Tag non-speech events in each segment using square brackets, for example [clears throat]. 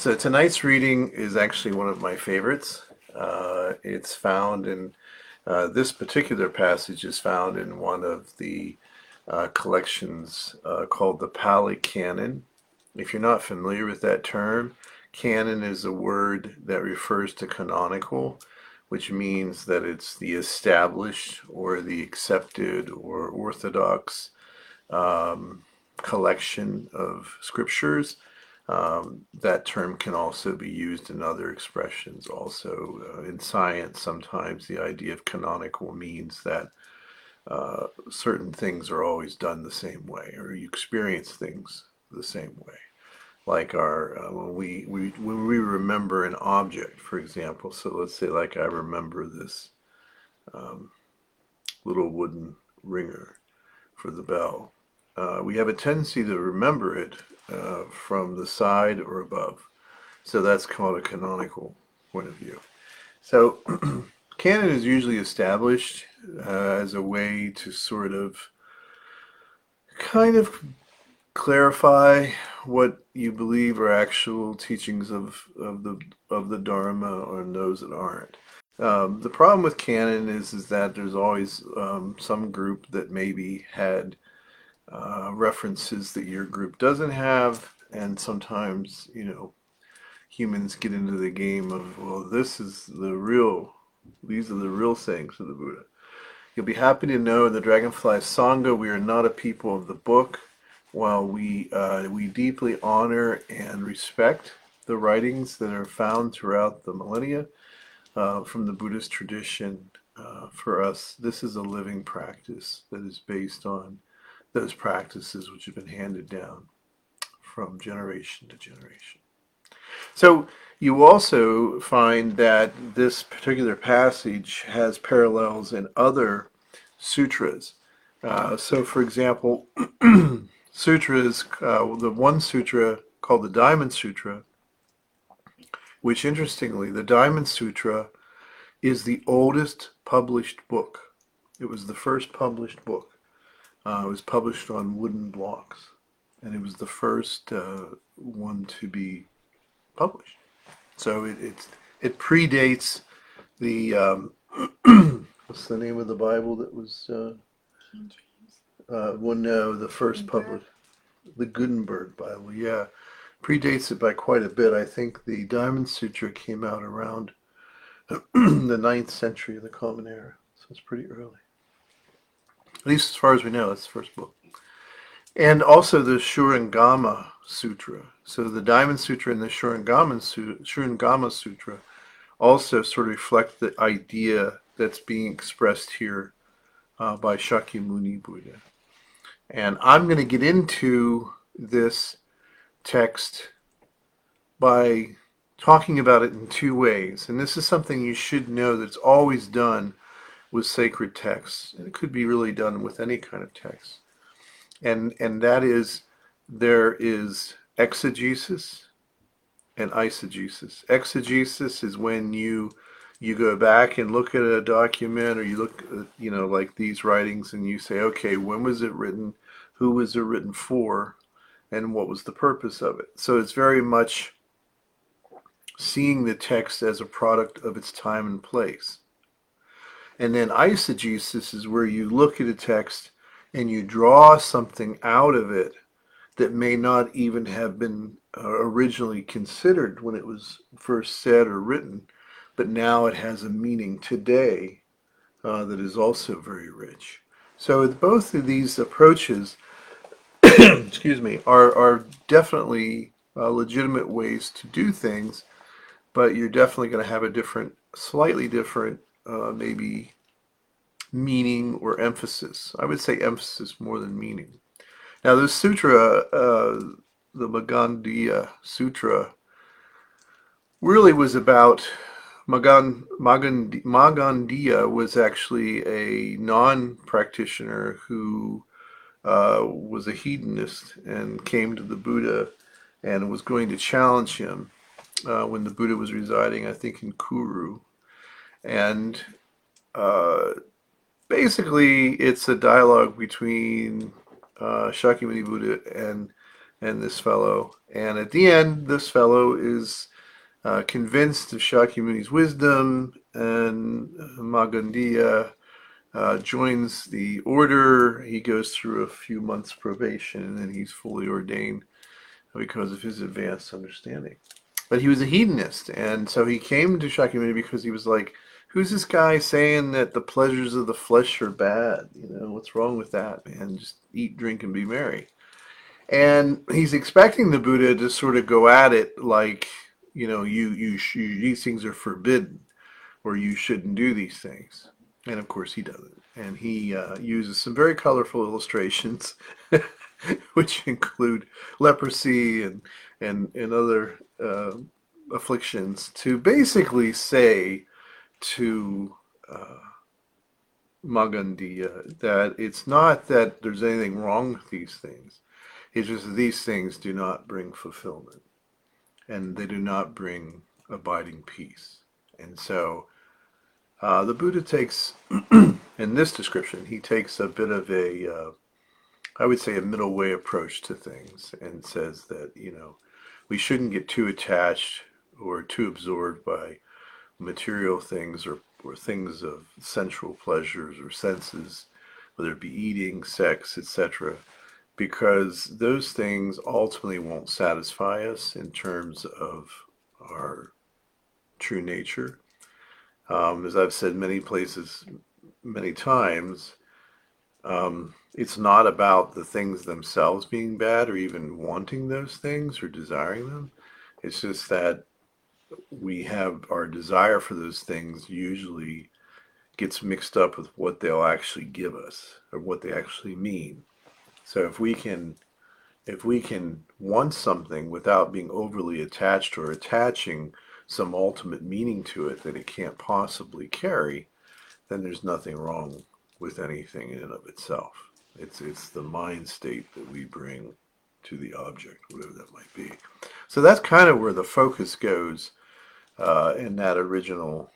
So tonight's reading is actually one of my favorites. Uh, it's found in uh, this particular passage is found in one of the uh, collections uh, called the Pali Canon. If you're not familiar with that term, canon is a word that refers to canonical, which means that it's the established or the accepted or orthodox um, collection of scriptures um, that term can also be used in other expressions. Also, uh, in science, sometimes the idea of canonical means that uh, certain things are always done the same way, or you experience things the same way. Like our uh, when we, we when we remember an object, for example. So let's say, like I remember this um, little wooden ringer for the bell. Uh, we have a tendency to remember it uh, from the side or above. So that's called a canonical point of view. So [clears throat] canon is usually established uh, as a way to sort of kind of clarify what you believe are actual teachings of, of the of the Dharma or those that aren't. Um, the problem with canon is is that there's always um, some group that maybe had uh, references that your group doesn't have, and sometimes you know humans get into the game of well, this is the real, these are the real sayings of the Buddha. You'll be happy to know in the Dragonfly Sangha we are not a people of the book. While we uh, we deeply honor and respect the writings that are found throughout the millennia uh, from the Buddhist tradition, uh, for us this is a living practice that is based on those practices which have been handed down from generation to generation. So you also find that this particular passage has parallels in other sutras. Uh, so, for example, [clears throat] sutras, uh, the one sutra called the Diamond Sutra, which interestingly, the Diamond Sutra is the oldest published book. It was the first published book. Uh, it was published on wooden blocks, and it was the first uh, one to be published. So it it, it predates the um, [clears throat] what's the name of the Bible that was uh, uh, well no the first published the Gutenberg Bible yeah predates it by quite a bit. I think the Diamond Sutra came out around [clears throat] the ninth century of the Common Era, so it's pretty early. At least as far as we know, that's the first book. And also the Shurangama Sutra. So the Diamond Sutra and the Shurangama, Shurangama Sutra also sort of reflect the idea that's being expressed here uh, by Shakyamuni Buddha. And I'm going to get into this text by talking about it in two ways. And this is something you should know that's always done with sacred texts. And it could be really done with any kind of text. And, and that is there is exegesis and eisegesis. Exegesis is when you you go back and look at a document or you look at, you know like these writings and you say okay when was it written who was it written for and what was the purpose of it so it's very much seeing the text as a product of its time and place and then eisegesis is where you look at a text and you draw something out of it that may not even have been uh, originally considered when it was first said or written, but now it has a meaning today uh, that is also very rich. So both of these approaches, [clears throat] excuse me, are, are definitely uh, legitimate ways to do things, but you're definitely going to have a different, slightly different uh, maybe meaning or emphasis. I would say emphasis more than meaning. Now, the sutra, uh, the Magandiya Sutra, really was about Magan, Magand, was actually a non-practitioner who uh, was a hedonist and came to the Buddha and was going to challenge him uh, when the Buddha was residing, I think, in Kuru. And uh, basically, it's a dialogue between uh, Shakyamuni Buddha and and this fellow. And at the end, this fellow is uh, convinced of Shakyamuni's wisdom, and Magandiya uh, joins the order. He goes through a few months probation, and then he's fully ordained because of his advanced understanding. But he was a hedonist, and so he came to Shakyamuni because he was like, "Who's this guy saying that the pleasures of the flesh are bad? You know, what's wrong with that, man? Just eat, drink, and be merry." And he's expecting the Buddha to sort of go at it like, you know, you you, you these things are forbidden, or you shouldn't do these things. And of course, he doesn't. And he uh, uses some very colorful illustrations, [laughs] which include leprosy and and and other uh, afflictions, to basically say to uh, Magandiya that it's not that there's anything wrong with these things. It's just these things do not bring fulfillment, and they do not bring abiding peace. And so uh, the Buddha takes, [clears throat] in this description, he takes a bit of a, uh, I would say, a middle way approach to things and says that, you know, we shouldn't get too attached or too absorbed by material things or, or things of sensual pleasures or senses, whether it be eating, sex, etc., because those things ultimately won't satisfy us in terms of our true nature um, as I've said many places, many times, um, it's not about the things themselves being bad or even wanting those things or desiring them. It's just that we have our desire for those things usually gets mixed up with what they'll actually give us or what they actually mean. So if we can if we can want something without being overly attached or attaching some ultimate meaning to it that it can't possibly carry, then there's nothing wrong with anything in and of itself. It's it's the mind state that we bring to the object, whatever that might be. So that's kind of where the focus goes uh, in that original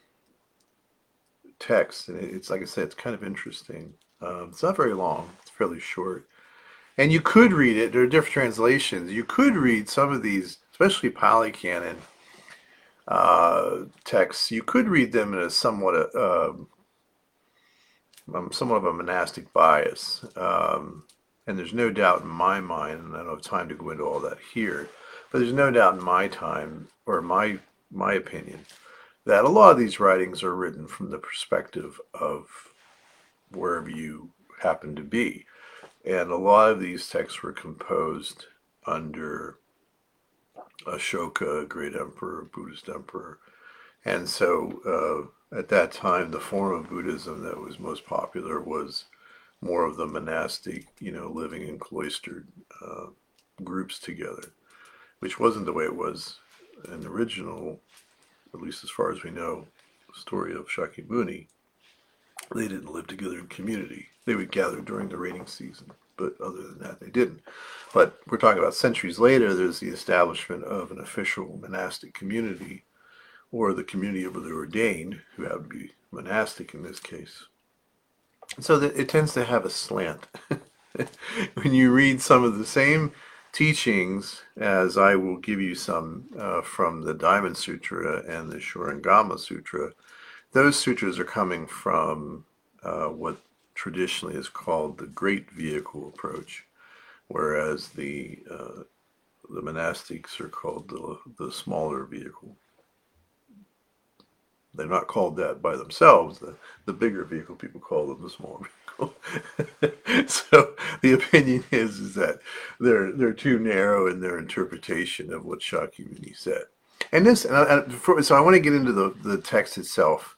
text, and it's like I said, it's kind of interesting. Um, it's not very long; it's fairly short, and you could read it. There are different translations. You could read some of these, especially Pali Canon uh, texts, you could read them in a somewhat uh, um, somewhat of a monastic bias. Um, and there's no doubt in my mind, and I don't have time to go into all that here, but there's no doubt in my time or my my opinion that a lot of these writings are written from the perspective of wherever you happen to be. And a lot of these texts were composed under Ashoka, great emperor, Buddhist emperor. And so uh, at that time, the form of Buddhism that was most popular was more of the monastic, you know, living in cloistered uh, groups together, which wasn't the way it was the original, at least as far as we know, story of Shakyamuni. They didn't live together in community. They would gather during the rainy season but other than that, they didn't. But we're talking about centuries later, there's the establishment of an official monastic community, or the community of the ordained, who have to be monastic in this case. So that it tends to have a slant. [laughs] when you read some of the same teachings, as I will give you some uh, from the Diamond Sutra and the Shurangama Sutra, those sutras are coming from uh, what traditionally is called the great vehicle approach, whereas the uh, the monastics are called the, the smaller vehicle. They're not called that by themselves. The, the bigger vehicle, people call them the smaller vehicle. [laughs] so the opinion is, is that they're, they're too narrow in their interpretation of what Shakyamuni said. And this, and I, and so I want to get into the, the text itself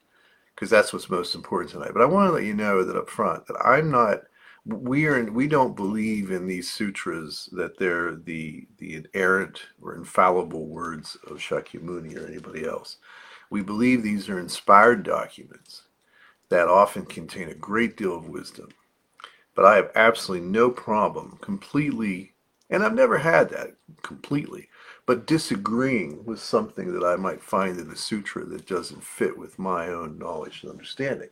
because that's what's most important tonight. But I want to let you know that up front that I'm not. We are. We don't believe in these sutras that they're the the inerrant or infallible words of Shakyamuni or anybody else. We believe these are inspired documents that often contain a great deal of wisdom. But I have absolutely no problem completely, and I've never had that completely but disagreeing with something that I might find in the sutra that doesn't fit with my own knowledge and understanding.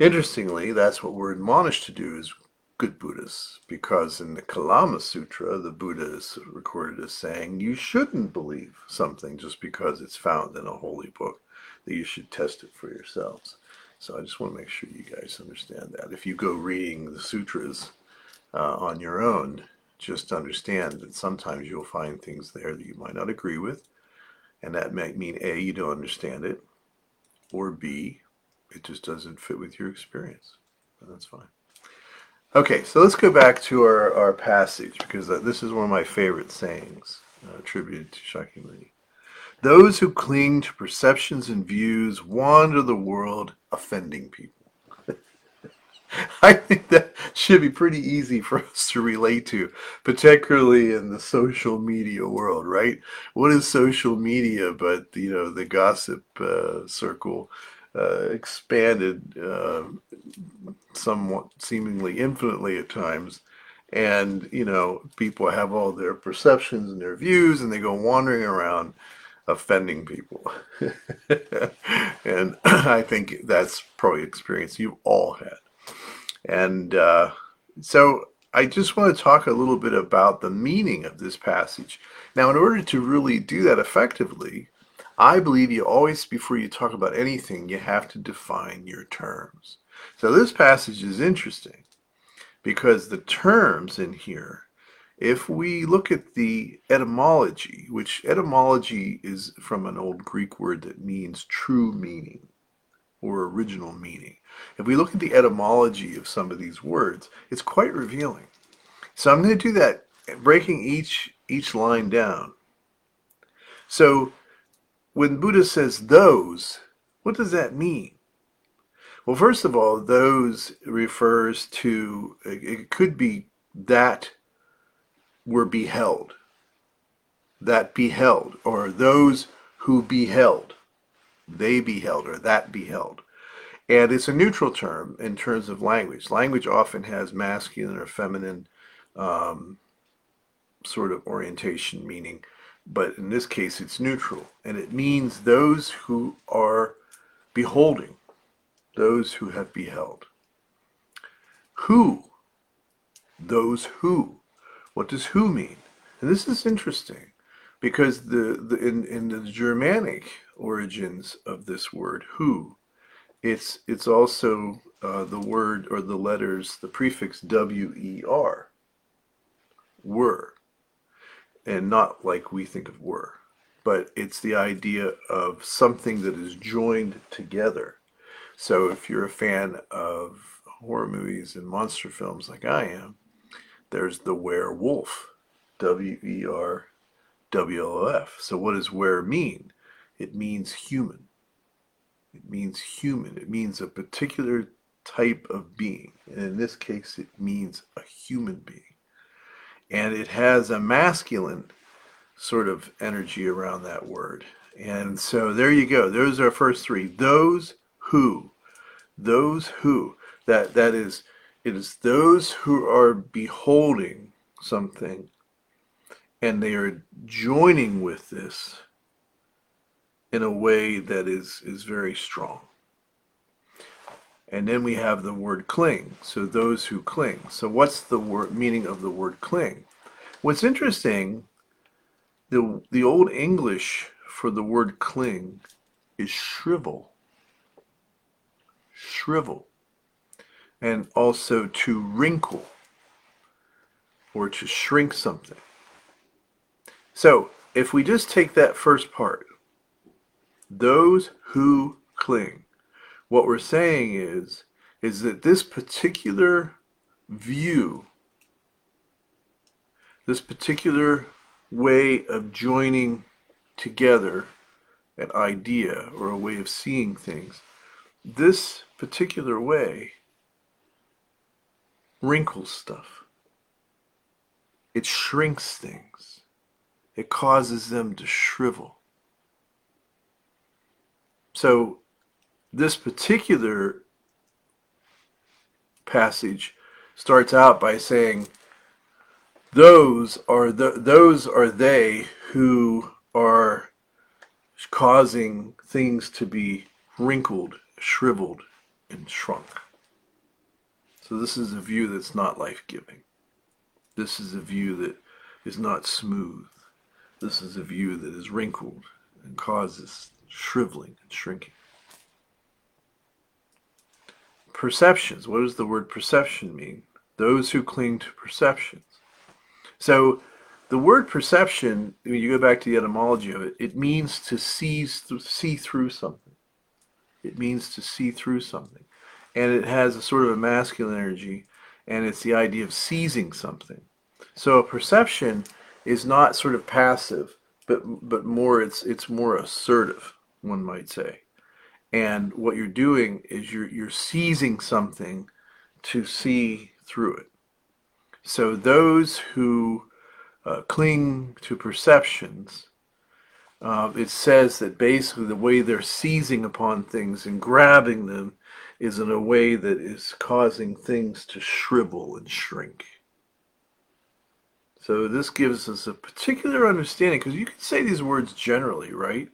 Interestingly, that's what we're admonished to do as good Buddhists because in the Kalama Sutra, the Buddha is recorded as saying you shouldn't believe something just because it's found in a holy book, that you should test it for yourselves. So I just want to make sure you guys understand that. If you go reading the sutras uh, on your own, just understand that sometimes you'll find things there that you might not agree with. And that might mean A, you don't understand it, or B, it just doesn't fit with your experience. And that's fine. Okay, so let's go back to our, our passage because uh, this is one of my favorite sayings uh, attributed to Shakyamuni. Those who cling to perceptions and views wander the world offending people. [laughs] I think that should be pretty easy for us to relate to, particularly in the social media world, right? What is social media but you know the gossip uh, circle uh, expanded uh, somewhat seemingly infinitely at times, and you know people have all their perceptions and their views, and they go wandering around offending people. [laughs] and [clears throat] I think that's probably experience you've all had. And uh, so I just want to talk a little bit about the meaning of this passage. Now, in order to really do that effectively, I believe you always, before you talk about anything, you have to define your terms. So this passage is interesting because the terms in here, if we look at the etymology, which etymology is from an old Greek word that means true meaning or original meaning. If we look at the etymology of some of these words, it's quite revealing. So I'm going to do that, breaking each each line down. So when Buddha says those, what does that mean? Well, first of all, those refers to, it could be that were beheld, that beheld, or those who beheld, they beheld, or that beheld. And it's a neutral term in terms of language. Language often has masculine or feminine um, sort of orientation, meaning, but in this case, it's neutral. And it means those who are beholding, those who have beheld. Who? Those who. What does who mean? And this is interesting because the, the in, in the Germanic origins of this word, who, it's it's also uh, the word or the letters, the prefix W E R, were, and not like we think of were, but it's the idea of something that is joined together. So if you're a fan of horror movies and monster films like I am, there's the werewolf, W E R W O F. So what does were mean? It means human. It means human. It means a particular type of being. And in this case, it means a human being. And it has a masculine sort of energy around that word. And so there you go. Those are our first three. Those who. Those who. That that is it is those who are beholding something and they are joining with this in a way that is, is very strong. And then we have the word cling. So those who cling. So what's the word meaning of the word cling? What's interesting, the the old English for the word cling is shrivel. Shrivel. And also to wrinkle or to shrink something. So if we just take that first part, those who cling. What we're saying is, is that this particular view, this particular way of joining together an idea or a way of seeing things, this particular way wrinkles stuff. It shrinks things. It causes them to shrivel. So, this particular passage starts out by saying, "Those are the those are they who are causing things to be wrinkled, shriveled, and shrunk." So this is a view that's not life-giving. This is a view that is not smooth. This is a view that is wrinkled and causes shriveling and shrinking. Perceptions. What does the word perception mean? Those who cling to perceptions. So the word perception, when you go back to the etymology of it, it means to see, through something. It means to see through something. And it has a sort of a masculine energy, and it's the idea of seizing something. So a perception is not sort of passive, but but more it's it's more assertive, one might say. And what you're doing is you're you're seizing something to see through it. So those who uh, cling to perceptions, uh, it says that basically the way they're seizing upon things and grabbing them is in a way that is causing things to shrivel and shrink. So this gives us a particular understanding because you can say these words generally, right?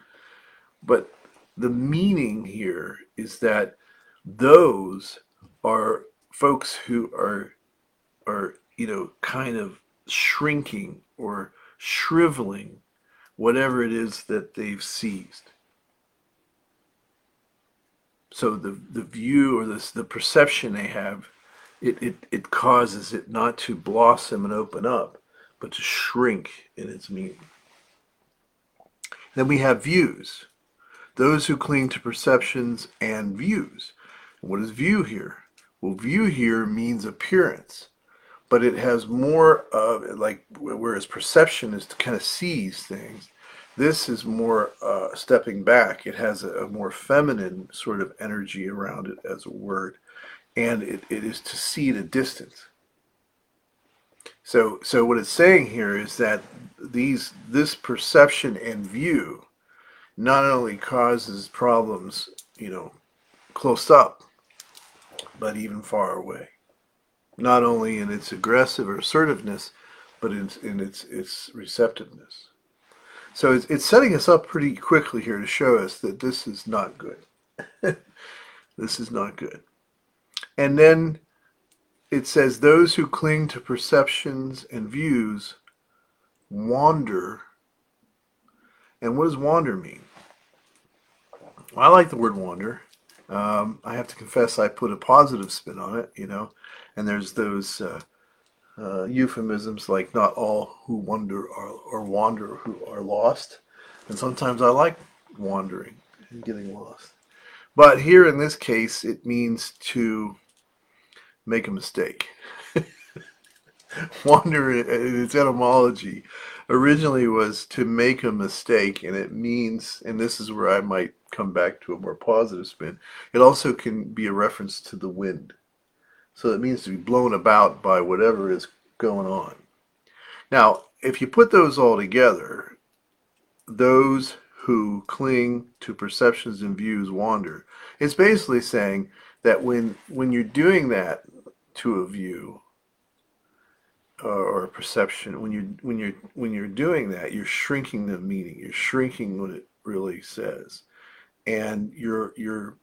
But the meaning here is that those are folks who are are you know kind of shrinking or shriveling whatever it is that they've seized. So the the view or the the perception they have, it, it, it causes it not to blossom and open up, but to shrink in its meaning. Then we have views. Those who cling to perceptions and views. What is view here? Well, view here means appearance, but it has more of like whereas perception is to kind of seize things. This is more uh, stepping back. It has a, a, more feminine sort of energy around it as a word, and it, it is to see the distance. So, so what it's saying here is that these this perception and view not only causes problems, you know, close up, but even far away. Not only in its aggressive or assertiveness, but in, in its its receptiveness. So it's, it's setting us up pretty quickly here to show us that this is not good. [laughs] this is not good. And then it says those who cling to perceptions and views wander. And what does wander mean? Well, I like the word wander. Um, I have to confess I put a positive spin on it, you know, and there's those uh, uh, euphemisms like not all who wander are, or wander who are lost. And sometimes I like wandering and getting lost. But here in this case, it means to make a mistake. [laughs] Wander in its etymology originally was to make a mistake, and it means, and this is where I might come back to a more positive spin, it also can be a reference to the wind. So it means to be blown about by whatever is going on. Now, if you put those all together, those who cling to perceptions and views wander. It's basically saying that when when you're doing that to a view or a perception when you when you're when you're doing that you're shrinking the meaning you're shrinking what it really says and you're you're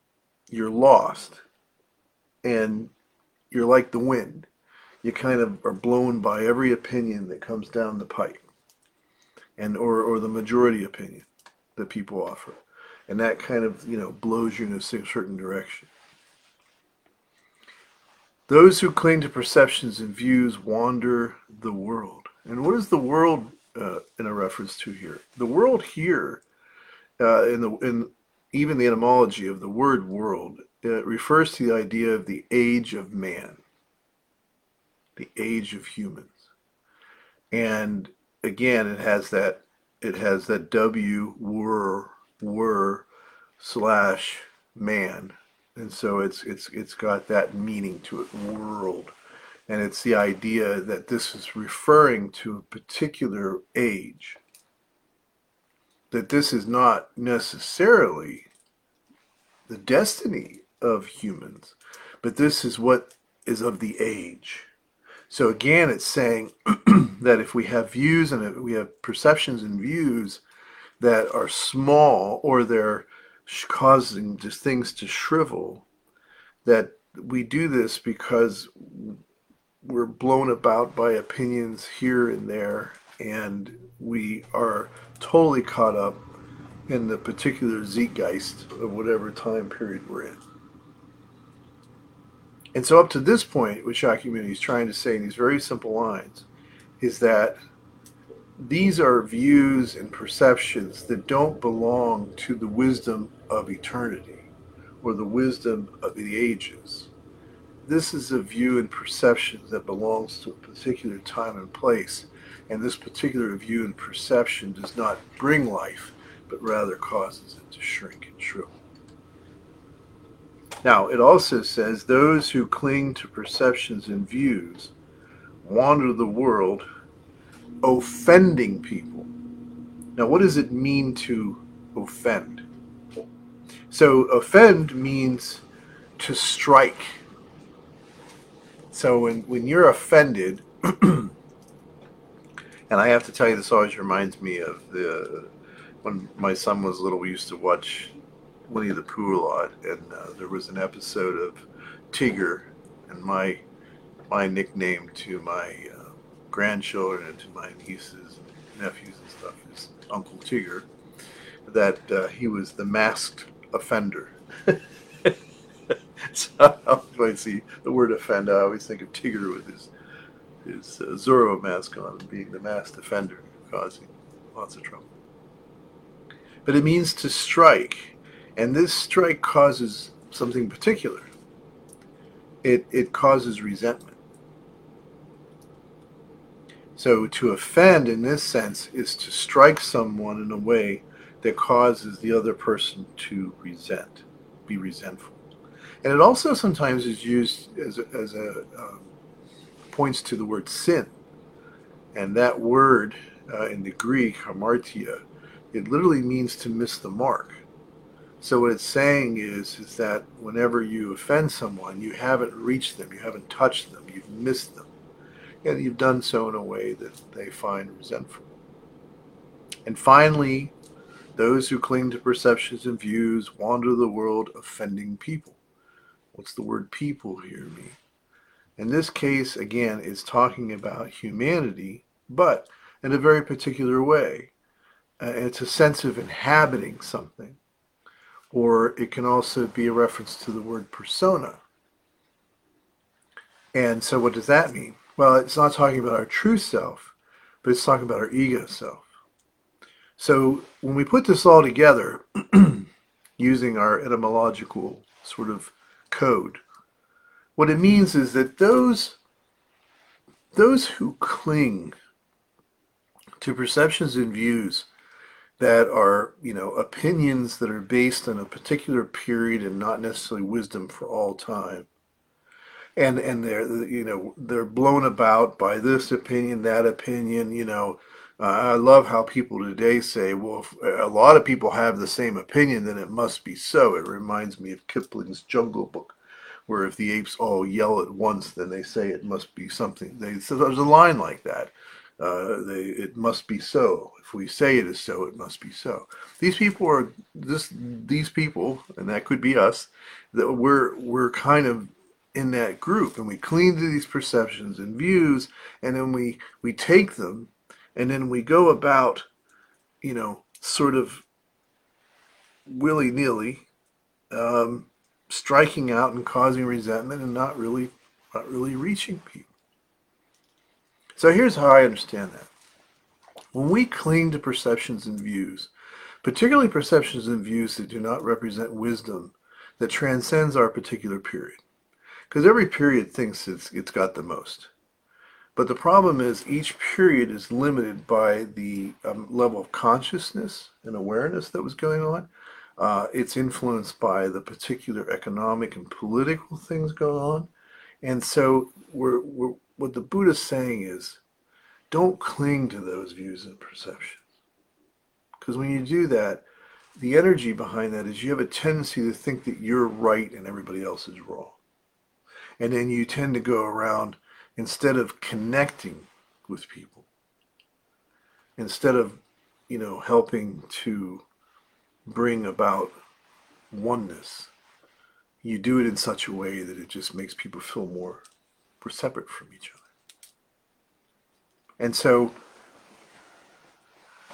you're lost and you're like the wind you kind of are blown by every opinion that comes down the pipe and or or the majority opinion that people offer and that kind of you know blows you in a certain direction those who cling to perceptions and views wander the world. And what is the world uh, in a reference to here? The world here, uh, in the in even the etymology of the word world, it refers to the idea of the age of man, the age of humans, and again, it has that it has that W were were slash man. And so it's it's it's got that meaning to it world. And it's the idea that this is referring to a particular age. That this is not necessarily the destiny of humans but this is what is of the age so again it's saying [clears throat] that if we have views and we have perceptions and views that are small or they're causing just things to shrivel that we do this because we're blown about by opinions here and there, and we are totally caught up in the particular zeitgeist of whatever time period we're in. And so, up to this point, what Shakyamuni is trying to say in these very simple lines is that these are views and perceptions that don't belong to the wisdom of eternity or the wisdom of the ages. This is a view and perception that belongs to a particular time and place, and this particular view and perception does not bring life, but rather causes it to shrink and shrivel. Now, it also says those who cling to perceptions and views wander the world offending people. Now, what does it mean to offend? So, offend means to strike. So, when, when you're offended, [clears throat] and I have to tell you, this always reminds me of the when my son was little. We used to watch Winnie the Pooh a lot, and uh, there was an episode of Tigger, and my my nickname to my uh, grandchildren and to my nieces and nephews and stuff is Uncle Tigger. That uh, he was the masked offender. [laughs] so when I see the word offend, I always think of Tigger with his his uh, Zorro mask on, and being the masked offender, causing lots of trouble. But it means to strike, and this strike causes something particular. It it causes resentment. So to offend in this sense is to strike someone in a way that causes the other person to resent, be resentful. And it also sometimes is used as a, as a um, points to the word sin. And that word uh, in the Greek, hamartia, it literally means to miss the mark. So what it's saying is, is that whenever you offend someone, you haven't reached them, you haven't touched them, you've missed them and you've done so in a way that they find resentful. And finally, those who cling to perceptions and views wander the world offending people. What's the word people here mean? In this case, again, it's talking about humanity, but in a very particular way. Uh, it's a sense of inhabiting something. Or it can also be a reference to the word persona. And so, what does that mean? Well, it's not talking about our true self, but it's talking about our ego self. So when we put this all together, [clears throat] using our etymological sort of code, what it means is that those those who cling to perceptions and views that are, you know, opinions that are based on a particular period and not necessarily wisdom for all time, and and they're you know they're blown about by this opinion that opinion you know. Uh, i love how people today say well if a lot of people have the same opinion then it must be so. It reminds me of kipling's jungle book where if the apes all yell at once then they say it must be something. They so there's a line like that uh, they, it must be so. If we say it is so, it must be so. These people are this. These people, and that could be us. That we're we're kind of in that group and we cling to these perceptions and views and then we we take them and then we go about you know sort of willy-nilly um, striking out and causing resentment and not really not really reaching people so here's how i understand that when we cling to perceptions and views particularly perceptions and views that do not represent wisdom that transcends our particular period because every period thinks it's it's got the most. But the problem is each period is limited by the um, level of consciousness and awareness that was going on. Uh, it's influenced by the particular economic and political things going on. And so we're, we're, what the Buddha's saying is don't cling to those views and perceptions. Because when you do that, the energy behind that is you have a tendency to think that you're right and everybody else is wrong and then you tend to go around instead of connecting with people instead of you know helping to bring about oneness you do it in such a way that it just makes people feel more we're separate from each other. And so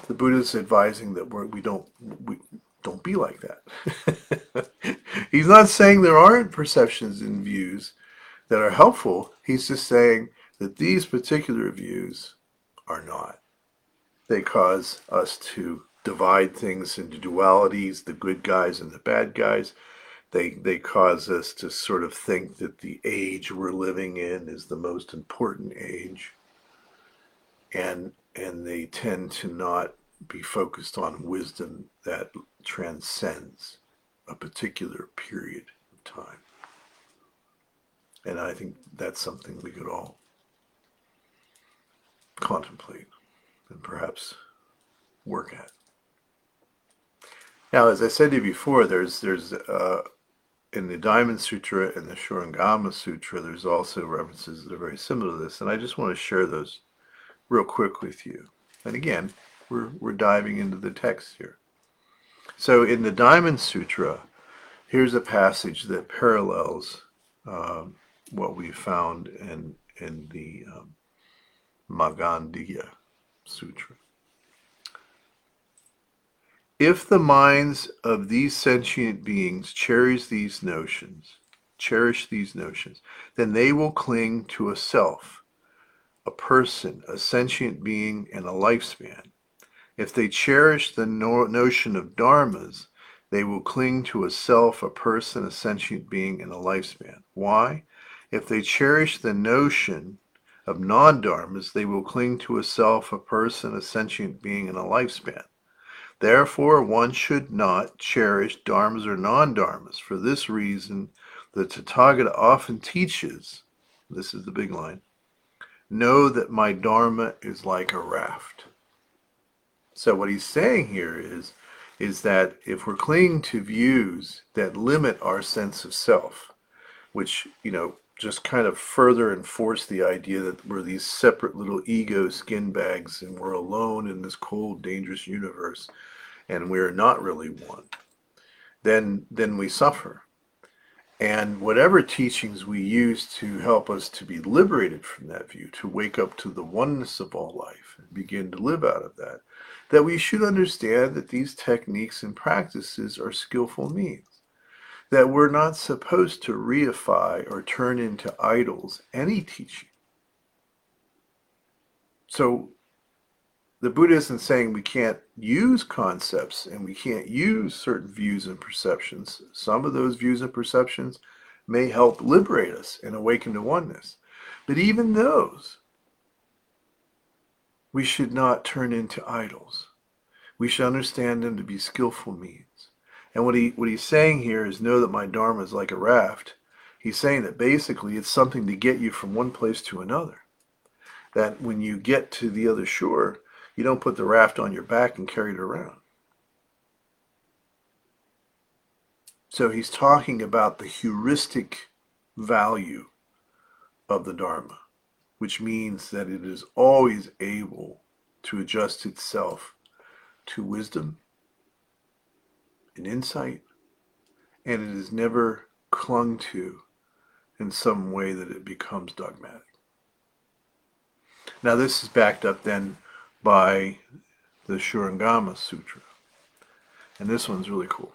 the Buddha is advising that we're, we don't we don't be like that. [laughs] He's not saying there aren't perceptions and views that are helpful. He's just saying that these particular views are not. They cause us to divide things into dualities, the good guys and the bad guys. They they cause us to sort of think that the age we're living in is the most important age. And and they tend to not be focused on wisdom that transcends a particular period of time. And I think that's something we could all contemplate and perhaps work at. Now, as I said to you before, there's there's uh, in the Diamond Sutra and the Shurangama Sutra, there's also references that are very similar to this, and I just want to share those real quick with you. And again, we're we're diving into the text here. So in the Diamond Sutra, here's a passage that parallels um, what we found in in the um, Magandiya Sutra. If the minds of these sentient beings cherish these notions, cherish these notions, then they will cling to a self, a person, a sentient being, and a lifespan. If they cherish the no- notion of dharmas, they will cling to a self, a person, a sentient being, and a lifespan. Why? If they cherish the notion of non dharmas, they will cling to a self, a person, a sentient being, and a lifespan. Therefore, one should not cherish dharmas or non dharmas. For this reason, the Tathagata often teaches this is the big line know that my dharma is like a raft. So, what he's saying here is, is that if we're clinging to views that limit our sense of self, which, you know, just kind of further enforce the idea that we're these separate little ego skin bags and we're alone in this cold, dangerous universe and we're not really one, then then we suffer. And whatever teachings we use to help us to be liberated from that view, to wake up to the oneness of all life and begin to live out of that, that we should understand that these techniques and practices are skillful means that we're not supposed to reify or turn into idols any teaching. So the Buddha isn't saying we can't use concepts and we can't use certain views and perceptions. Some of those views and perceptions may help liberate us and awaken to oneness. But even those, we should not turn into idols. We should understand them to be skillful means. And what he what he's saying here is know that my dharma is like a raft. He's saying that basically it's something to get you from one place to another. That when you get to the other shore, you don't put the raft on your back and carry it around. So he's talking about the heuristic value of the Dharma, which means that it is always able to adjust itself to wisdom and insight, and it is never clung to in some way that it becomes dogmatic. Now, this is backed up then by the Shurangama Sutra. And this one's really cool.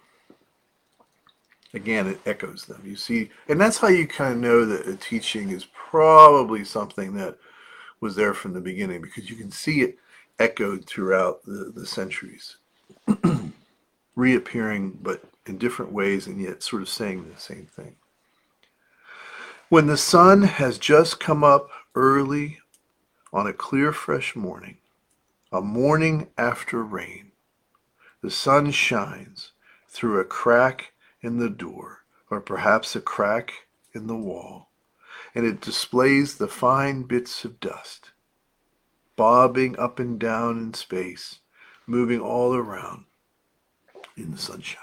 Again, it echoes them. You see, and that's how you kind of know that a teaching is probably something that was there from the beginning because you can see it echoed throughout the, the centuries. [clears throat] reappearing, but in different ways, and yet sort of saying the same thing. When the sun has just come up early on a clear, fresh morning, a morning after rain, the sun shines through a crack in the door, or perhaps a crack in the wall, and it displays the fine bits of dust, bobbing up and down in space, moving all around in the sunshine.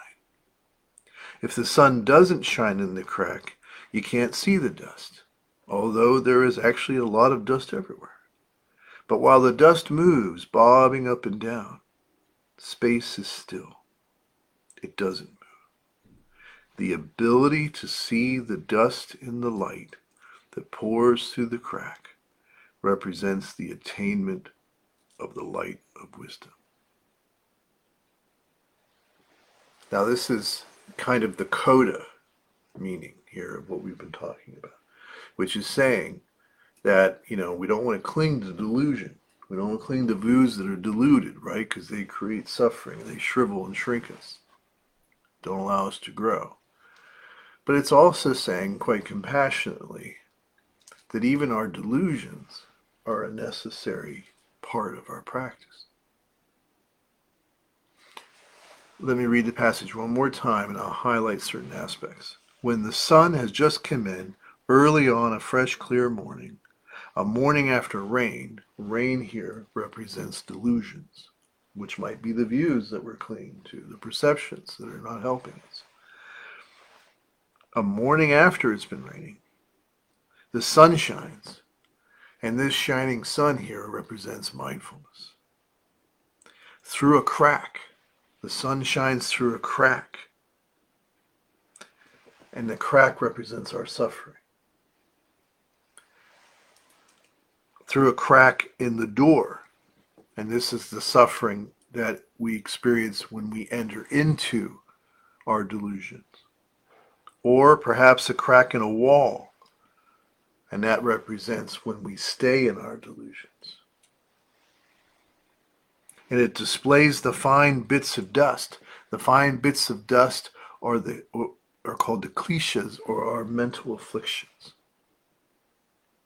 If the sun doesn't shine in the crack, you can't see the dust, although there is actually a lot of dust everywhere. But while the dust moves, bobbing up and down, space is still. It doesn't move. the ability to see the dust in the light that pours through the crack represents the attainment of the light of wisdom. Now, this is kind of the coda meaning here of what we've been talking about, which is saying that, you know, we don't want to cling to delusion. We don't want to cling to views that are deluded, right? Because they create suffering. They shrivel and shrink us. Don't allow us to grow. But it's also saying, quite compassionately, that even our delusions are a necessary part of our practice. Let me read the passage one more time and I'll highlight certain aspects. When the sun has just come in, early on a fresh, clear morning, a morning after rain, rain here represents delusions, which might be the views that we're clinging to, the perceptions that are not helping us. A morning after it's been raining, the sun shines, and this shining sun here represents mindfulness. Through a crack, the sun shines through a crack, and the crack represents our suffering. Through a crack in the door, and this is the suffering that we experience when we enter into our delusions. Or perhaps a crack in a wall and that represents when we stay in our delusions. And it displays the fine bits of dust. The fine bits of dust are, the, are called the kleshas or our mental afflictions.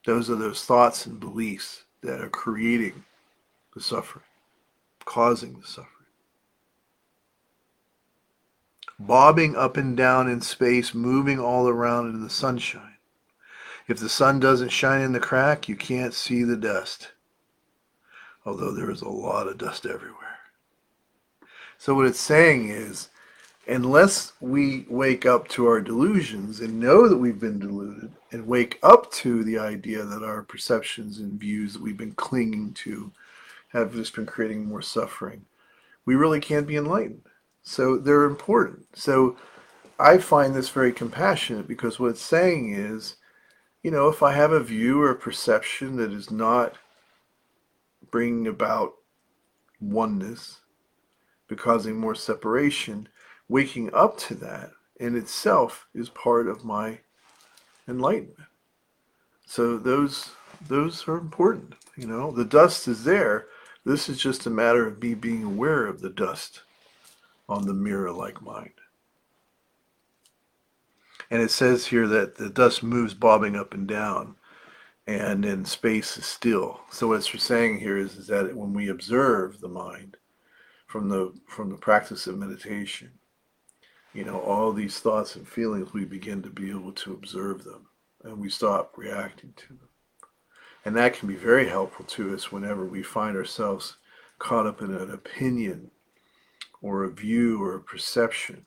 Those are those thoughts and beliefs that are creating the suffering, causing the suffering. Bobbing up and down in space, moving all around in the sunshine if the sun doesn't shine in the crack, you can't see the dust. Although there is a lot of dust everywhere. So what it's saying is, unless we wake up to our delusions and know that we've been deluded and wake up to the idea that our perceptions and views that we've been clinging to have just been creating more suffering, we really can't be enlightened. So they're important. So I find this very compassionate because what it's saying is you know, if I have a view or a perception that is not bringing about oneness, but causing more separation, waking up to that in itself is part of my enlightenment. So those those are important. You know, the dust is there. This is just a matter of me being aware of the dust on the mirror-like mind. And it says here that the dust moves bobbing up and down and then space is still. So what it's saying here is, is that when we observe the mind from the from the practice of meditation, you know, all these thoughts and feelings, we begin to be able to observe them and we stop reacting to them. And that can be very helpful to us whenever we find ourselves caught up in an opinion or a view or a perception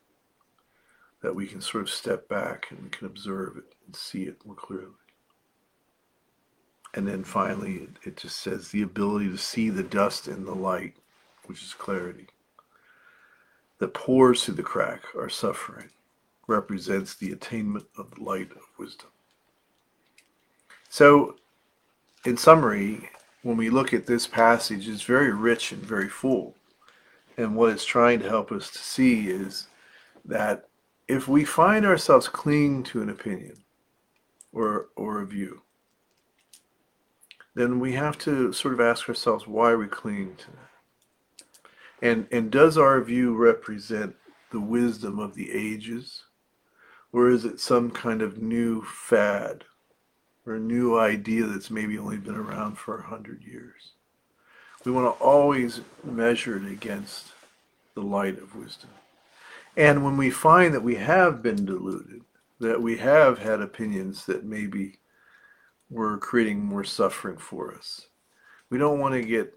that we can sort of step back and we can observe it and see it more clearly. And then finally, it, it just says the ability to see the dust in the light, which is clarity, that pours through the crack, our suffering, represents the attainment of the light of wisdom. So, in summary, when we look at this passage, it's very rich and very full. And what it's trying to help us to see is that if we find ourselves clinging to an opinion or or a view, then we have to sort of ask ourselves why we clinging to that? And and does our view represent the wisdom of the ages? Or is it some kind of new fad or a new idea that's maybe only been around for a hundred years? We want to always measure it against the light of wisdom. And when we find that we have been deluded, that we have had opinions that maybe were creating more suffering for us, we don't want to get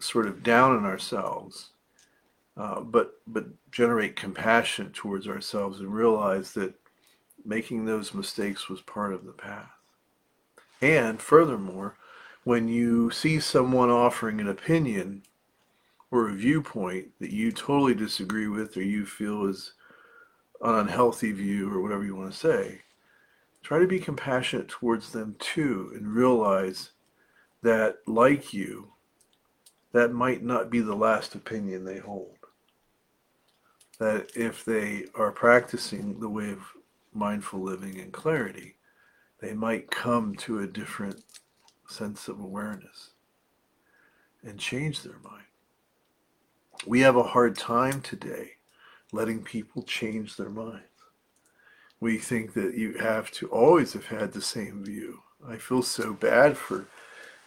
sort of down on ourselves, uh, but but generate compassion towards ourselves and realize that making those mistakes was part of the path. And furthermore, when you see someone offering an opinion or a viewpoint that you totally disagree with or you feel is an unhealthy view or whatever you want to say, try to be compassionate towards them too and realize that, like you, that might not be the last opinion they hold. That if they are practicing the way of mindful living and clarity, they might come to a different sense of awareness and change their mind. We have a hard time today letting people change their minds. We think that you have to always have had the same view. I feel so bad for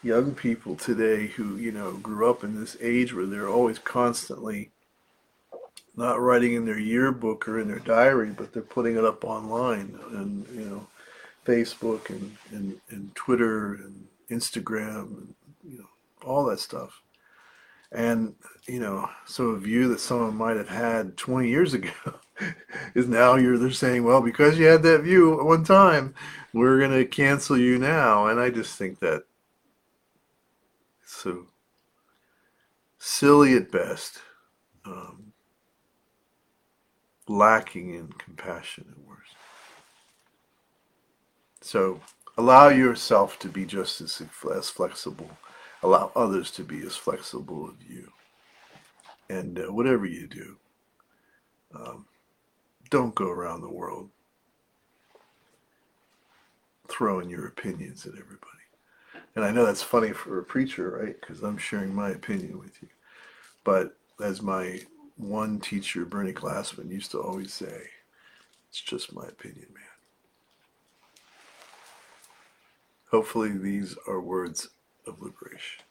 young people today who, you know, grew up in this age where they're always constantly not writing in their yearbook or in their diary, but they're putting it up online and, you know, Facebook and, and, and Twitter and Instagram and, you know, all that stuff. And, you know, so a view that someone might have had 20 years ago [laughs] is now you're they're saying, well, because you had that view at one time, we're to cancel you now. And I just think that so silly at best, um, lacking in compassion at worst. So allow yourself to be just as, as flexible allow others to be as flexible as you. And uh, whatever you do, um, don't go around the world throwing your opinions at everybody. And I know that's funny for a preacher, right? Because I'm sharing my opinion with you. But as my one teacher, Bernie Glassman, used to always say, it's just my opinion, man. Hopefully, these are words of liberation.